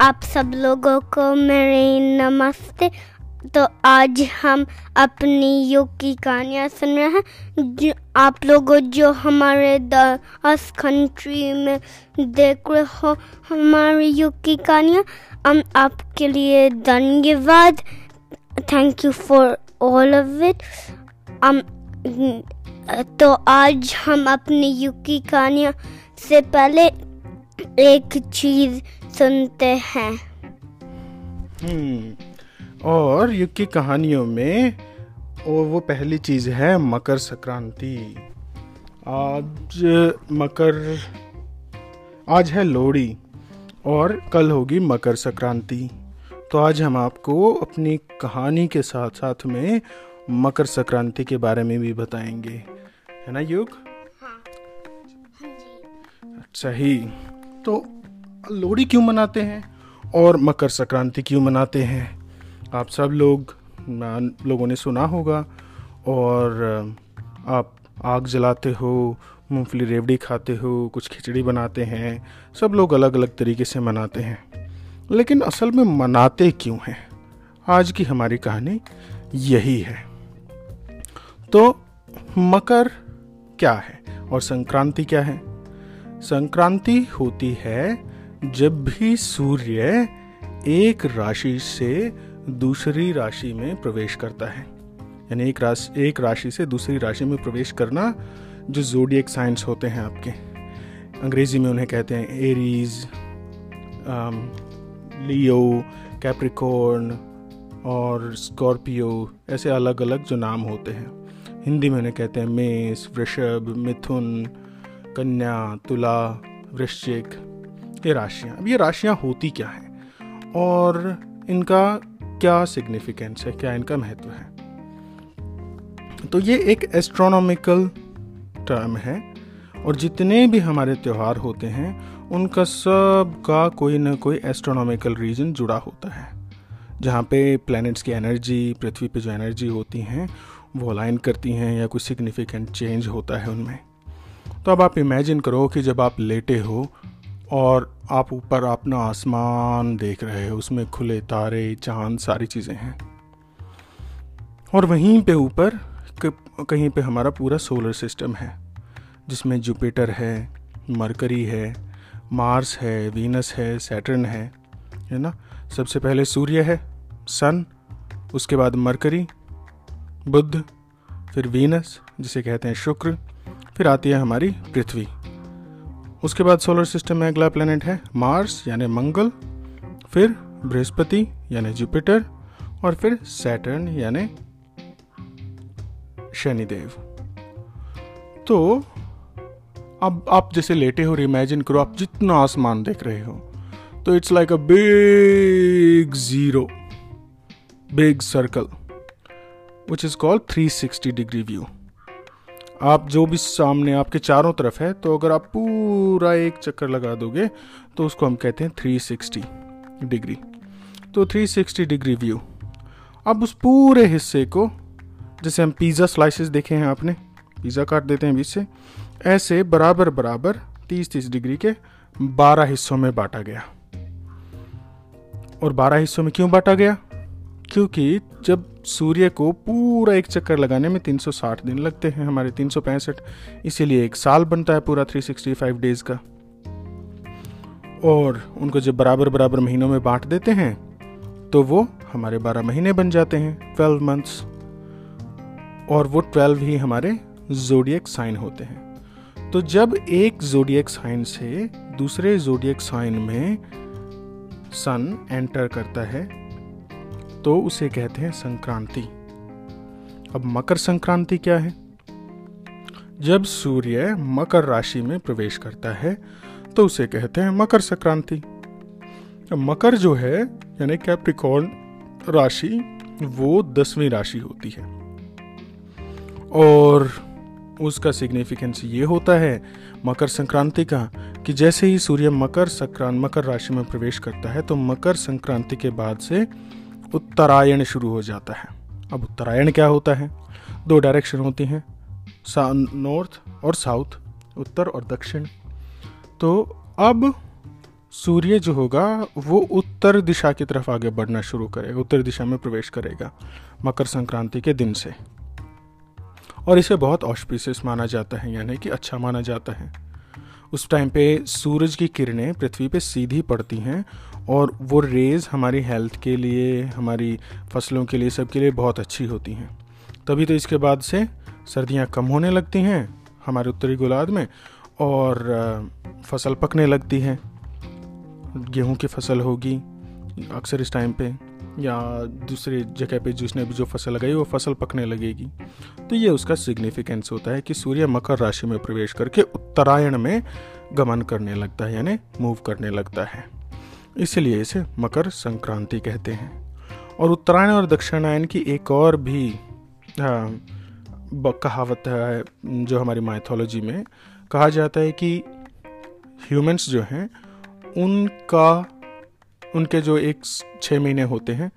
आप सब लोगों को मेरे नमस्ते। तो आज हम अपनी योग की कहानियाँ सुन रहे हैं। जो आप लोगों जो हमारे दस कंट्री में देख रहे हो हमारी योग की कहानियाँ, हम आपके लिए धन्यवाद। Thank you for all of it हम तो आज हम अपनी युग की कहानियाँ से पहले एक चीज़ सुनते हैं। हम्म और युग की कहानियों में और वो पहली चीज़ है मकर संक्रांति। आज मकर आज है लोहड़ी और कल होगी मकर संक्रांति। तो आज हम आपको अपनी कहानी के साथ साथ में मकर संक्रांति के बारे में भी बताएँगे। है ना युग? हाँ। ही तो लोहड़ी क्यों मनाते हैं? और मकर संक्रांति क्यों मनाते हैं? आप सब लोग लोगों ने सुना होगा। और, आप आग जलाते हो, मूंगफली रेवड़ी खाते हो, कुछ खिचड़ी बनाते हैं, सब लोग अलग अलग तरीके से मनाते हैं। लेकिन असल में मनाते क्यों हैं? आज की हमारी कहानी यही है। तो मकर क्या है और संक्रांति क्या है? संक्रांति होती है जब भी सूर्य एक राशि से दूसरी राशि में प्रवेश करता है, यानी एक राशि एक राशि से दूसरी राशि में प्रवेश करना जो जोडियक साइंस होते हैं आपके। अंग्रेज़ी में उन्हें कहते हैं एरीज लियो कैप्रिकॉर्न और स्कॉर्पियो ऐसे अलग अलग जो नाम होते हैं। हिंदी में उन्हें कहते हैं मेष, वृषभ, मिथुन, कन्या, तुला, वृश्चिक। ये राशियाँ। अब ये राशियाँ होती क्या हैं? और इनका क्या सिग्निफिकेंस है? क्या इनका महत्व है? तो ये एक एस्ट्रोनॉमिकल टर्म है और जितने भी हमारे त्यौहार होते हैं, उनका सब का कोई ना कोई एस्ट्रोनॉमिकल रीजन जुड़ा होता है। जहाँ पे प्लैनेट्स की एनर्जी पृथ्वी पे जो एनर्जी होती हैं, वो अलाइन करती हैं या कोई सिग्निफिकेंट चेंज होता है उनमें। तो अब आप इमेजिन करो कि जब आप लेटे हो और आप ऊपर अपना आसमान देख रहे हो, उसमें खुले तारे, चाँद, सारी चीज़ें हैं। और वहीं पे ऊपर कहीं पे हमारा पूरा सोलर सिस्टम है, जिसमें जुपिटर है, मरकरी है, मार्स है, वीनस है, सैटर्न है है ना? सबसे पहले सूर्य है, सन, उसके बाद मरकरी, बुध, फिर वीनस, जिसे कहते हैं शुक्र, फिर आती है हमारी पृथ्वी। उसके बाद सोलर सिस्टम में अगला प्लेनेट है मार्स यानी मंगल, फिर बृहस्पति, यानी जुपिटर और फिर सैटर्न यानी शनिदेव। तो अब आप जैसे लेटे हो इमेजिन करो, आप जितना आसमान देख रहे हो तो it's like a big zero big circle which is called 360 degree view आप जो भी सामने आपके चारों तरफ़ है तो अगर आप पूरा एक चक्कर लगा दोगे तो उसको हम कहते हैं 360 डिग्री तो 360 डिग्री व्यू अब उस पूरे हिस्से को, जैसे हम पिज़्ज़ा स्लाइसेस देखे हैं आपने पिज़्ज़ा काट देते हैं बीच से, ऐसे बराबर बराबर 30-30 डिग्री के 12 हिस्सों में बांटा गया. और 12 हिस्सों में क्यों बांटा गया? क्योंकि जब सूर्य को पूरा एक चक्कर लगाने में 360 दिन लगते हैं, हमारे तीन सौ पैंसठ, इसीलिए एक साल बनता है पूरा 365 डेज़ का। और उनको जब बराबर बराबर महीनों में बांट देते हैं तो वो हमारे 12 महीने बन जाते हैं 12 मंथ्स और वो 12 ही हमारे जोडियक साइन होते हैं। तो जब एक जोडियक साइन से दूसरे जोडियक साइन में सन एंटर करता है तो उसे कहते हैं संक्रांति। अब मकर संक्रांति क्या है? जब सूर्य मकर राशि में प्रवेश करता है तो उसे कहते हैं मकर संक्रांति। मकर जो है, यानी कैप्रिकॉर्न राशि, वो दसवीं राशि होती है। और उसका सिग्निफिकेंस ये होता है मकर संक्रांति का, कि जैसे ही सूर्य मकर संक्रांत मकर राशि में प्रवेश करता है तो मकर संक्रांति के बाद से उत्तरायण शुरू हो जाता है। अब उत्तरायण क्या होता है? दो डायरेक्शन होती हैं नॉर्थ और साउथ उत्तर और दक्षिण। तो अब सूर्य जो होगा, वो उत्तर दिशा की तरफ़ आगे बढ़ना शुरू करेगा, उत्तर दिशा में प्रवेश करेगा मकर संक्रांति के दिन से। और इसे बहुत ऑस्पिसियस माना जाता है, यानी कि अच्छा माना जाता है। उस टाइम पे सूरज की किरणें पृथ्वी पे सीधी पड़ती हैं और वो रेज़ हमारी हेल्थ के लिए, हमारी फ़सलों के लिए, सबके लिए बहुत अच्छी होती हैं। तभी तो इसके बाद से सर्दियाँ कम होने लगती हैं, हमारे उत्तरी गोलार्ध में, और फ़सल पकने लगती है। गेहूँ की फ़सल होगी, अक्सर इस टाइम पे, या दूसरे जगह पे जिसने भी जो फ़सल लगाई, वो फ़सल पकने लगेगी। तो ये उसका सिग्निफिकेंस होता है कि सूर्य मकर राशि में प्रवेश करके उत्तरायण में गमन करने लगता है, यानी मूव करने लगता है। इसलिए इसे मकर संक्रांति कहते हैं। और उत्तरायण और दक्षिणायन की एक और भी कहावत है, जो हमारी माइथोलॉजी में कहा जाता है कि ह्यूमंस जो हैं, उनका, उनके जो एक छः महीने होते हैं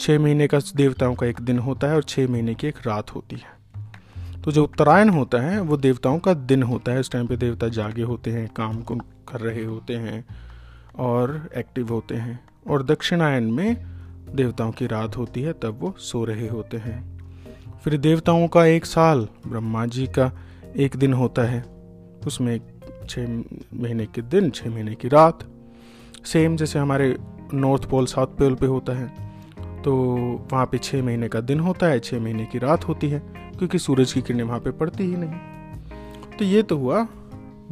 छः महीने का देवताओं का एक दिन होता है और छः महीने की एक रात होती है। तो जो उत्तरायण होता है, वो देवताओं का दिन होता है। इस टाइम पे देवता जागे होते हैं काम कर रहे होते हैं। और एक्टिव होते हैं। और दक्षिणायन में देवताओं की रात होती है, तब वो सो रहे होते हैं। फिर देवताओं का एक साल, ब्रह्मा जी का एक दिन होता है। उसमें छः महीने के दिन छः महीने की रात। सेम जैसे हमारे नॉर्थ पोल, साउथ पोल पे होता है। तो वहाँ पे छः महीने का दिन होता है छः महीने की रात होती है, क्योंकि सूरज की किरणें वहाँ पे पड़ती ही नहीं। तो ये तो हुआ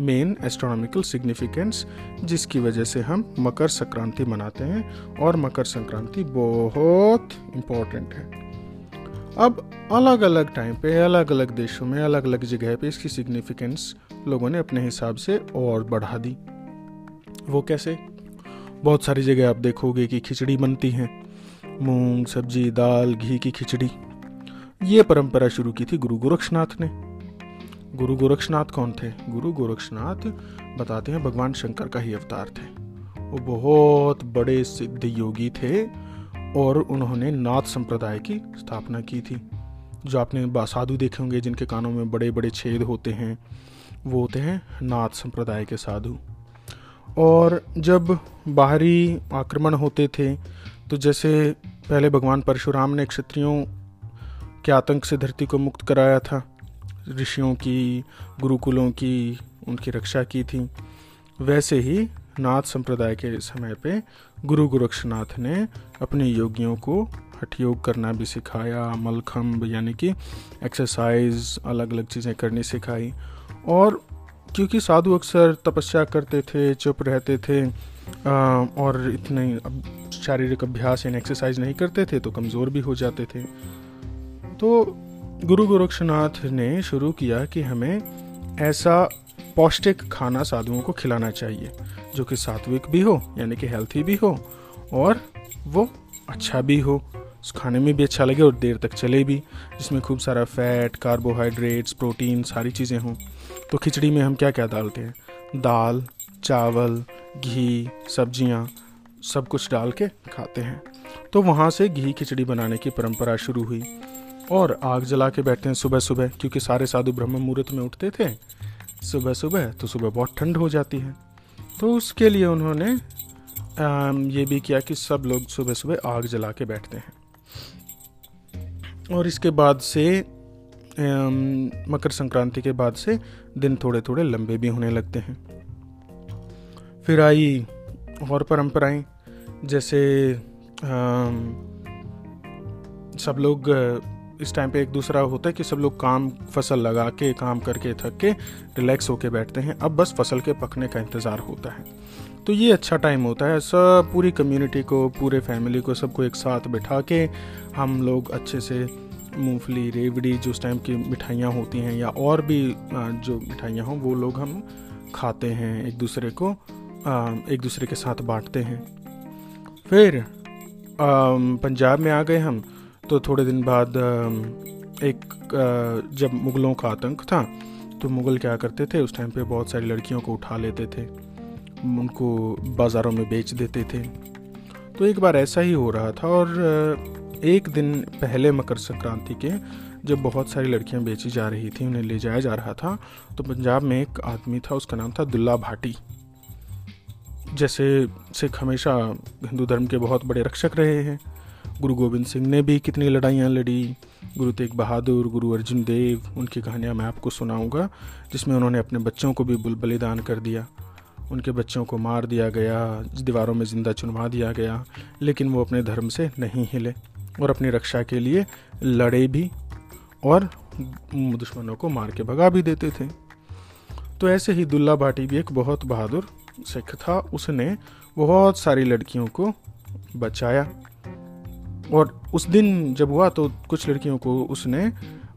मेन एस्ट्रोनॉमिकल सिग्निफिकेंस जिसकी वजह से हम मकर संक्रांति मनाते हैं और मकर संक्रांति बहुत इम्पोर्टेंट है। अब अलग अलग टाइम पे अलग अलग देशों में अलग अलग जगह पे इसकी सिग्निफिकेंस लोगों ने अपने हिसाब से और बढ़ा दी। वो कैसे? बहुत सारी जगह आप देखोगे कि खिचड़ी बनती है। मूंग, सब्ज़ी, दाल, घी की खिचड़ी। ये परंपरा शुरू की थी गुरु गोरक्षनाथ ने। गुरु गोरक्षनाथ कौन थे? गुरु गोरक्षनाथ बताते हैं भगवान शंकर का ही अवतार थे। वो बहुत बड़े सिद्ध योगी थे और उन्होंने नाथ संप्रदाय की स्थापना की थी। जो आपने साधु देखे होंगे, जिनके कानों में बड़े बड़े छेद होते हैं, वो होते हैं नाथ संप्रदाय के साधु। और जब बाहरी आक्रमण होते थे तो जैसे पहले भगवान परशुराम ने क्षत्रियों के आतंक से धरती को मुक्त कराया था ऋषियों की गुरुकुलों की उनकी रक्षा की थी। वैसे ही नाथ संप्रदाय के समय पे गुरु गोरक्षनाथ ने अपने योगियों को हठ योग करना भी सिखाया मलखम्ब यानी कि एक्सरसाइज अलग अलग चीज़ें करनी सिखाई। और क्योंकि साधु अक्सर तपस्या करते थे चुप रहते थे आ, और इतने शारीरिक अभ्यास यानी एक्सरसाइज नहीं करते थे तो कमज़ोर भी हो जाते थे। तो गुरु गोरक्षनाथ ने शुरू किया कि हमें ऐसा पौष्टिक खाना साधुओं को खिलाना चाहिए, जो कि सात्विक भी हो, यानी कि हेल्थी भी हो, और वो अच्छा भी हो। खाने में भी अच्छा लगे और देर तक चले भी, जिसमें खूब सारा फैट कार्बोहाइड्रेट्स प्रोटीन सारी चीज़ें हों। तो खिचड़ी में हम क्या क्या डालते हैं? दाल, चावल, घी, सब्ज़ियाँ, सब कुछ डाल के खाते हैं। तो वहाँ से घी खिचड़ी बनाने की परंपरा शुरू हुई। और आग जला के बैठते हैं सुबह सुबह क्योंकि सारे साधु ब्रह्म मुहूर्त में उठते थे। सुबह सुबह तो सुबह बहुत ठंड हो जाती है। तो उसके लिए उन्होंने ये भी किया कि सब लोग सुबह सुबह आग जला के बैठते हैं। और इसके बाद से मकर संक्रांति के बाद से दिन थोड़े थोड़े लंबे भी होने लगते हैं। फिर आई और परंपराएँ जैसे आ, सब लोग इस टाइम पे एक दूसरा होता है कि सब लोग काम, फ़सल लगा के, काम करके, थक के रिलैक्स होके बैठते हैं। अब बस फ़सल के पकने का इंतज़ार होता है। तो ये अच्छा टाइम होता है। सब पूरी कम्युनिटी को, पूरे फैमिली को, सबको एक साथ बैठा के हम लोग अच्छे से मूंगफली, रेवड़ी, जो उस टाइम की मिठाइयाँ होती हैं, या और भी जो मिठाइयाँ हों, वो लोग हम खाते हैं एक दूसरे को एक दूसरे के साथ बांटते हैं। फिर पंजाब में आ गए हम। तो थोड़े दिन बाद एक जब मुग़लों का आतंक था तो मुग़ल क्या करते थे, उस टाइम पे बहुत सारी लड़कियों को उठा लेते थे, उनको बाज़ारों में बेच देते थे। तो एक बार ऐसा ही हो रहा था और एक दिन पहले मकर संक्रांति के, जब बहुत सारी लड़कियाँ बेची जा रही थी, उन्हें ले जाया जा रहा था तो पंजाब में एक आदमी था, उसका नाम था दुल्ला भाटी। जैसे सिख हमेशा हिंदू धर्म के बहुत बड़े रक्षक रहे हैं। गुरु गोविंद सिंह ने भी कितनी लड़ाइयाँ लड़ी। गुरु तेग बहादुर, गुरु अर्जुन देव, उनकी कहानियाँ मैं आपको सुनाऊँगा, जिसमें उन्होंने अपने बच्चों को भी बलिदान कर दिया। उनके बच्चों को मार दिया गया, दीवारों में ज़िंदा चुनवा दिया गया, लेकिन वो अपने धर्म से नहीं हिले और अपनी रक्षा के लिए लड़े भी और दुश्मनों को मार के भगा भी देते थे। तो ऐसे ही दुल्ला भाटी भी एक बहुत बहादुर सिख था। उसने बहुत सारी लड़कियों को बचाया। और उस दिन जब हुआ तो कुछ लड़कियों को उसने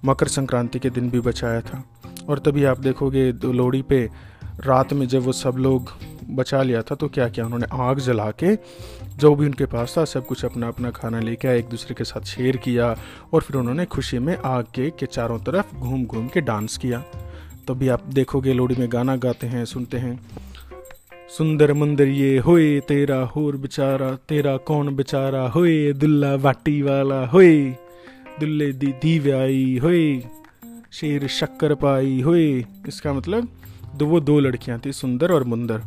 मकर संक्रांति के दिन भी बचाया था। और तभी आप देखोगे लोहड़ी पे रात में जब वो सब लोग बचा लिया था तो क्या किया उन्होंने? आग जला के जो भी उनके पास था सब कुछ अपना अपना खाना लेके आए एक दूसरे के साथ शेयर किया और फिर उन्होंने खुशी में आग के, के चारों तरफ़ घूम घूम के डांस किया। तभी आप देखोगे लोहड़ी में गाना गाते हैं सुनते हैं। सुंदर मुंदर ये होए, तेरा होर बेचारा, तेरा कौन बेचारा होए, दुल्ला बाटी वाला होए, दुल्ले दी दीव्याई होए, शेर शक्कर पाई होए। इसका मतलब दो वो दो लड़कियाँ थी, सुंदर और मुंदर।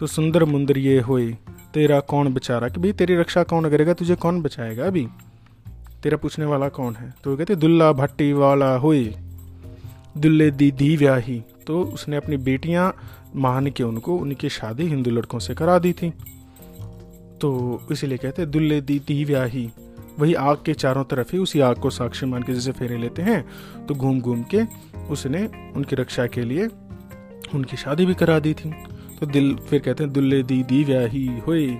तो सुंदर मुंदर ये होए, तेरा कौन बेचारा? कि भाई, तेरी रक्षा कौन करेगा? तुझे कौन बचाएगा अभी? तेरा पूछने वाला कौन है? तो कहते, दुल्ला भट्टी वाला होए, दुल्ले दी दीव्याही तो उसने अपनी बेटियाँ मान के उनको, उनकी शादी हिंदू लड़कों से करा दी थी। तो इसीलिए कहते दुल्ले दी दी व्याही। वही आग के चारों तरफ़ ही उसी आग को साक्षी मान के जैसे फेरे लेते हैं तो घूम घूम के उसने उनकी रक्षा के लिए उनकी शादी भी करा दी थी। तो दिल, फिर कहते हैं, दुल्ले दी दी व्याही हुई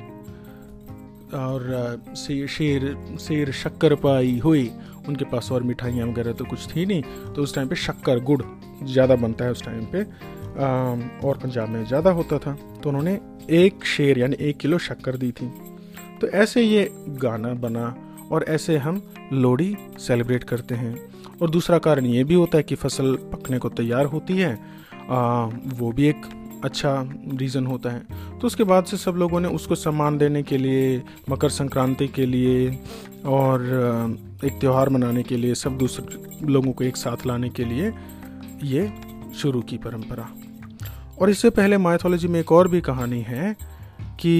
और शेर शेर शक्कर पाई हुई उनके पास और मिठाइयाँ वगैरह तो कुछ थी नहीं तो उस टाइम पे शक्कर गुड़ ज़्यादा बनता है उस टाइम पे। और पंजाब में ज़्यादा होता था तो उन्होंने एक शेर यानी एक किलो शक्कर दी थी। तो ऐसे ये गाना बना और ऐसे हम लोहड़ी सेलिब्रेट करते हैं। और दूसरा कारण ये भी होता है कि फ़सल पकने को तैयार होती है। आ, वो भी एक अच्छा रीज़न होता है। तो उसके बाद से सब लोगों ने उसको सम्मान देने के लिए मकर संक्रांति के लिए और एक त्यौहार मनाने के लिए सब दूसरे लोगों को एक साथ लाने के लिए ये शुरू की परंपरा। और इससे पहले माइथोलॉजी में एक और भी कहानी है कि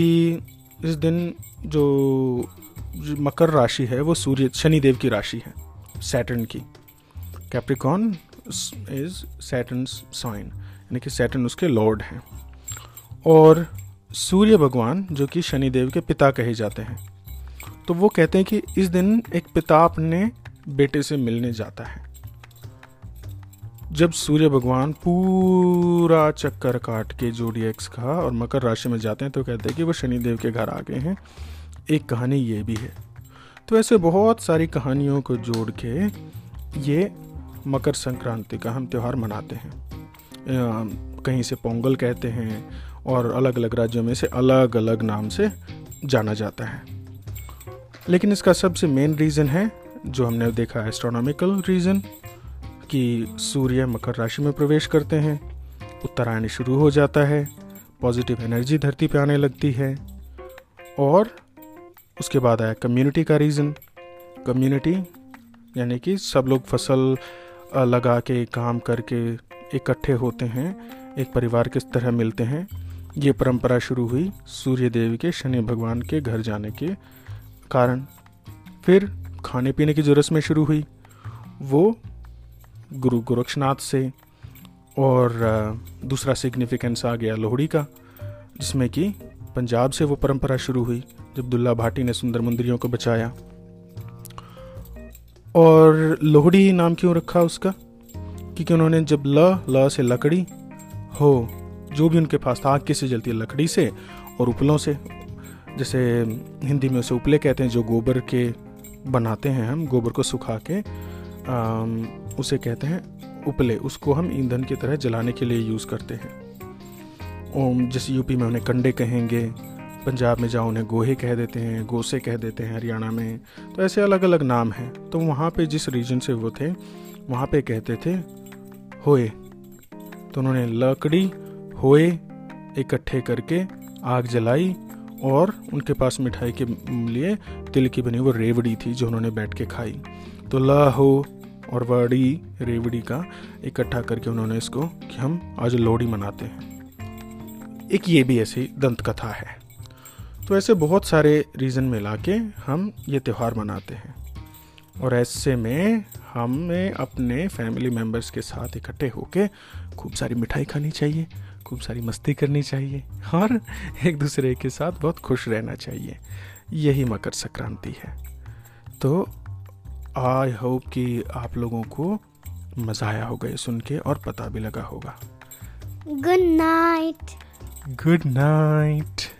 इस दिन जो, जो मकर राशि है वो सूर्य शनिदेव की राशि है सैटर्न की। कैप्रिकॉन इज़ सैटर्न साइन यानी कि सैटर्न उसके लॉर्ड हैं। और सूर्य भगवान, जो कि शनिदेव के पिता कहे जाते हैं तो वो कहते हैं कि इस दिन एक पिता अपने बेटे से मिलने जाता है। जब सूर्य भगवान पूरा चक्कर काट के जोड़ी एक्स का और मकर राशि में जाते हैं तो कहते हैं कि वो शनिदेव के घर आ गए हैं। एक कहानी ये भी है। तो ऐसे बहुत सारी कहानियों को जोड़ के ये मकर संक्रांति का हम त्यौहार मनाते हैं। कहीं से पोंगल कहते हैं और अलग अलग राज्यों में से अलग अलग नाम से जाना जाता है। लेकिन इसका सबसे मेन रीज़न है, जो हमने देखा एस्ट्रोनॉमिकल रीज़न कि सूर्य मकर राशि में प्रवेश करते हैं, उत्तरायण शुरू हो जाता है पॉजिटिव एनर्जी धरती पे आने लगती है, और उसके बाद आया कम्युनिटी का रीज़न कम्युनिटी यानी कि सब लोग फ़सल लगा के, काम करके इकट्ठे होते हैं, एक परिवार किस तरह मिलते हैं? ये परंपरा शुरू हुई सूर्य देव के शनि भगवान के घर जाने के कारण। फिर खाने पीने की जो रस्में शुरू हुई, वो गुरु गोरक्षनाथ से और दूसरा सिग्निफिकेंस आ गया लोहड़ी का, जिसमें कि पंजाब से वो परंपरा शुरू हुई, जब दुल्ला भाटी ने सुंदर मुंदरियों को बचाया। और लोहड़ी नाम क्यों रखा उसका? क्योंकि उन्होंने जब ल ल से लकड़ी हो जो भी उनके पास था आग किससे जलती है लकड़ी से और उपलों से जैसे हिंदी में उसे उपले कहते हैं जो गोबर के बनाते हैं हम गोबर को सुखा के आ, उसे कहते हैं उपले। उसको हम ईंधन की तरह जलाने के लिए यूज़ करते हैं। ओम जैसे यूपी में उन्हें कंडे कहेंगे पंजाब में जाओ उन्हें गोहे कह देते हैं गोसे कह देते हैं हरियाणा में तो ऐसे अलग अलग नाम हैं। तो वहाँ पे जिस रीजन से वो थे वहाँ पे कहते थे होए। तो उन्होंने लकड़ी, होए, इकट्ठे करके आग जलाई और उनके पास मिठाई के लिए तिल की बनी वो रेवड़ी थी जो उन्होंने बैठ के खाई। तो ल हो और वड़ी रेवड़ी का इकट्ठा करके उन्होंने इसको कि हम आज लोहड़ी मनाते हैं। एक ये भी ऐसी दंत कथा है। तो ऐसे बहुत सारे रीज़न मिला के हम ये त्यौहार मनाते हैं। और ऐसे में हमें अपने फैमिली मेंबर्स के साथ इकट्ठे होके खूब सारी मिठाई खानी चाहिए खूब सारी मस्ती करनी चाहिए और एक दूसरे के साथ बहुत खुश रहना चाहिए। यही मकर संक्रांति है। तो आई होप कि आप लोगों को मज़ा आया होगा ये सुन के और पता भी लगा होगा। Good night good night